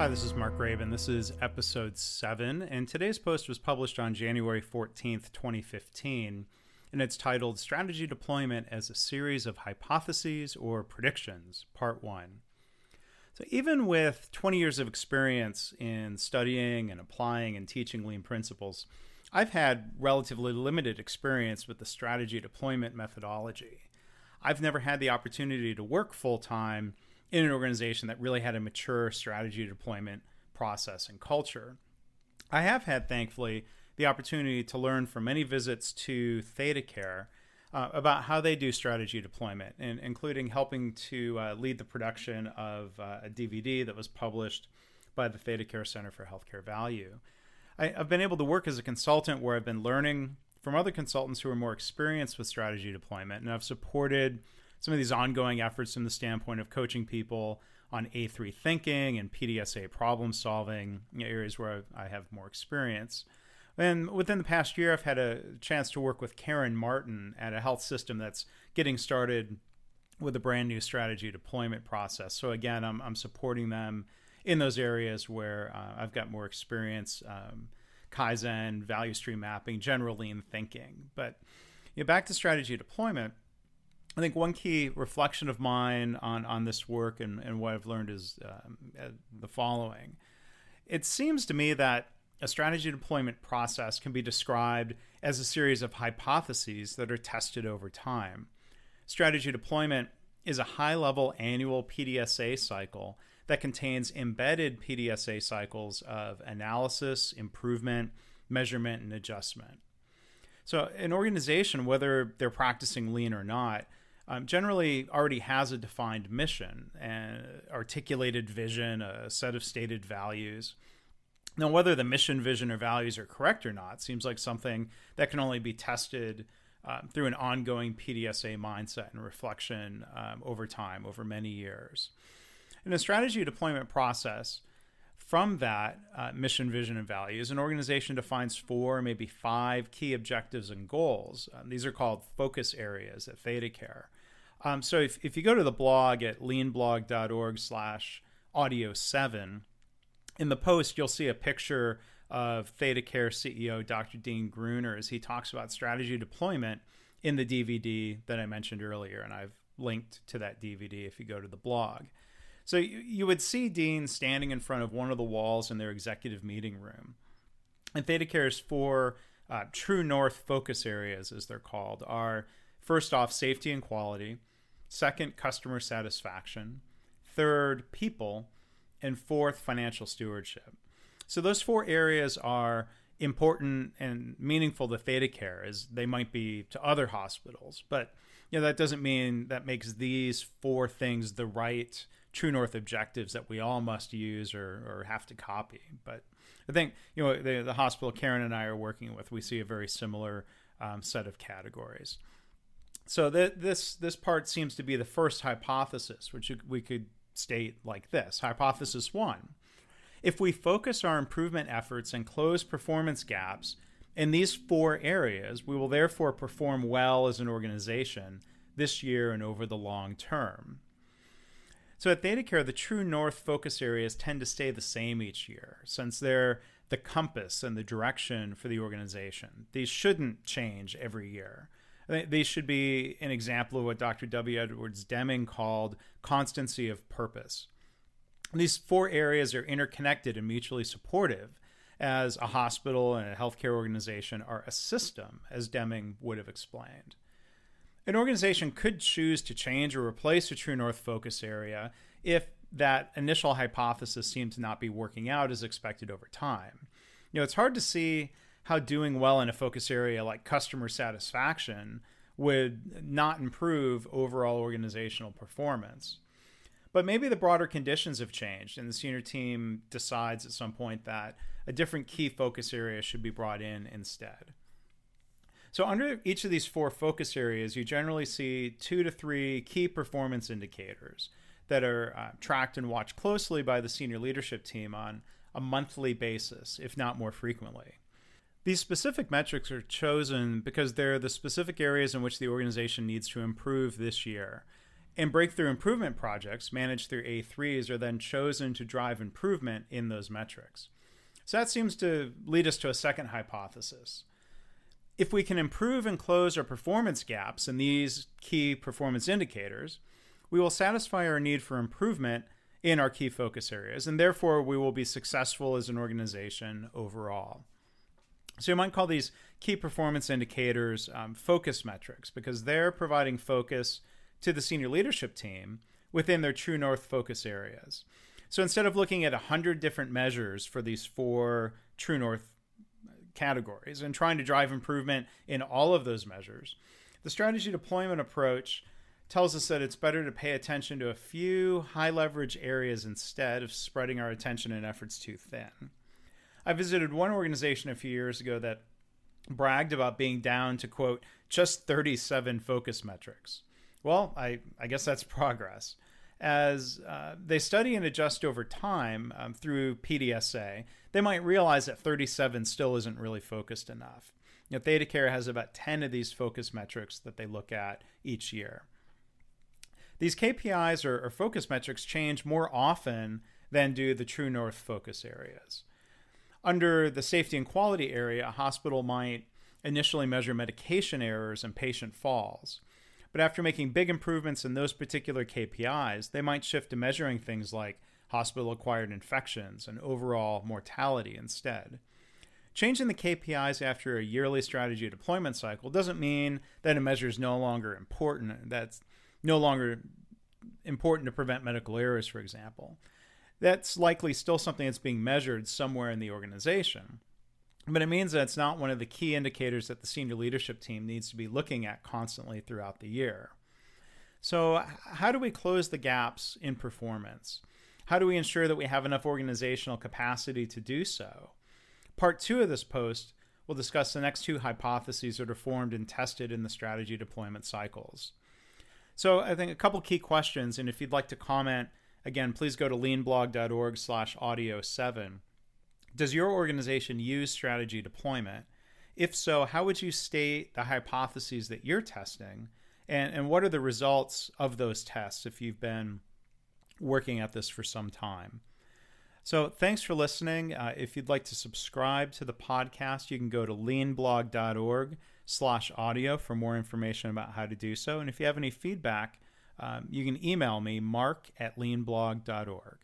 Hi, this is Mark Graban. This is episode 7, and today's post was published on January 14th, 2015, and it's titled Strategy Deployment as a Series of Hypotheses or Predictions, Part 1. So, even with 20 years of experience in studying and applying and teaching lean principles, I've had relatively limited experience with the strategy deployment methodology. I've never had the opportunity to work full time in an organization that really had a mature strategy deployment process and culture. I have had, thankfully, the opportunity to learn from many visits to ThedaCare uh, about how they do strategy deployment, and including helping to uh, lead the production of uh, a DVD that was published by the ThedaCare Center for Healthcare Value. I, I've been able to work as a consultant where I've been learning from other consultants who are more experienced with strategy deployment, and I've supported some of these ongoing efforts from the standpoint of coaching people on A3 thinking and PDSA problem solving, you know, areas where I have more experience. And within the past year, I've had a chance to work with Karen Martin at a health system that's getting started with a brand new strategy deployment process. So, again, I'm, I'm supporting them in those areas where uh, I've got more experience. Um, Kaizen, value stream mapping, general lean thinking. But you know, back to strategy deployment, I think one key reflection of mine on, on this work and, and what I've learned is um, uh, the following. It seems to me that a strategy deployment process can be described as a series of hypotheses that are tested over time. Strategy deployment is a high level annual PDSA cycle that contains embedded PDSA cycles of analysis, improvement, measurement, and adjustment. So, an organization, whether they're practicing lean or not, um, generally already has a defined mission, and articulated vision, a set of stated values. Now, whether the mission, vision, or values are correct or not seems like something that can only be tested um, through an ongoing PDSA mindset and reflection um, over time, over many years. In a strategy deployment process, from that uh, mission, vision, and values, an organization defines four, maybe five key objectives and goals. Um, these are called focus areas at ThedaCare. Um, so if, if you go to the blog at leanblog.org slash audio 7, in the post, you'll see a picture of ThedaCare CEO Dr. Dean Gruner as he talks about strategy deployment in the DVD that I mentioned earlier. And I've linked to that DVD if you go to the blog. So you, would see Dean standing in front of one of the walls in their executive meeting room. And ThedaCare's four uh, true north focus areas, as they're called, are first off, safety and quality, second, customer satisfaction, third, people, and fourth, financial stewardship. So those four areas are important and meaningful to ThedaCare as they might be to other hospitals. But you know, that doesn't mean that makes these four things the right true north objectives that we all must use or, or have to copy. But I think you know the, the hospital Karen and I are working with, we see a very similar um, set of categories. So th- this this part seems to be the first hypothesis, which we could state like this: Hypothesis one. If we focus our improvement efforts and close performance gaps in these four areas, we will therefore perform well as an organization this year and over the long term. So at ThedaCare, the true north focus areas tend to stay the same each year, since they're the compass and the direction for the organization. These shouldn't change every year. These should be an example of what Dr. W. Edwards Deming called constancy of purpose. These four areas are interconnected and mutually supportive, as a hospital and a healthcare organization are a system, as Deming would have explained. An organization could choose to change or replace a True North focus area if that initial hypothesis seemed to not be working out as expected over time. You know, it's hard to see how doing well in a focus area like customer satisfaction would not improve overall organizational performance. But maybe the broader conditions have changed, and the senior team decides at some point that a different key focus area should be brought in instead. So, under each of these four focus areas, you generally see two to three key performance indicators that are uh, tracked and watched closely by the senior leadership team on a monthly basis, if not more frequently. These specific metrics are chosen because they're the specific areas in which the organization needs to improve this year. And breakthrough improvement projects managed through A3s are then chosen to drive improvement in those metrics. So that seems to lead us to a second hypothesis. If we can improve and close our performance gaps in these key performance indicators, we will satisfy our need for improvement in our key focus areas, and therefore we will be successful as an organization overall. So you might call these key performance indicators um, focus metrics because they're providing focus to the senior leadership team within their true north focus areas. So instead of looking at 100 different measures for these four true north categories and trying to drive improvement in all of those measures, the strategy deployment approach tells us that it's better to pay attention to a few high leverage areas instead of spreading our attention and efforts too thin. I visited one organization a few years ago that bragged about being down to quote just 37 focus metrics. Well, I, I guess that's progress. As uh, they study and adjust over time um, through PDSA, they might realize that 37 still isn't really focused enough. You know, ThedaCare has about 10 of these focus metrics that they look at each year. These KPIs or, or focus metrics change more often than do the True North focus areas. Under the safety and quality area, a hospital might initially measure medication errors and patient falls. But after making big improvements in those particular KPIs, they might shift to measuring things like hospital acquired infections and overall mortality instead. Changing the KPIs after a yearly strategy deployment cycle doesn't mean that a measure is no longer important, that's no longer important to prevent medical errors, for example. That's likely still something that's being measured somewhere in the organization. But it means that it's not one of the key indicators that the senior leadership team needs to be looking at constantly throughout the year. So, how do we close the gaps in performance? How do we ensure that we have enough organizational capacity to do so? Part two of this post will discuss the next two hypotheses that are formed and tested in the strategy deployment cycles. So, I think a couple key questions, and if you'd like to comment, again, please go to leanblog.org slash audio 7 does your organization use strategy deployment? If so, how would you state the hypotheses that you're testing? And, and what are the results of those tests if you've been working at this for some time? So, thanks for listening. Uh, if you'd like to subscribe to the podcast, you can go to leanblog.org slash audio for more information about how to do so. And if you have any feedback, um, you can email me, mark at leanblog.org.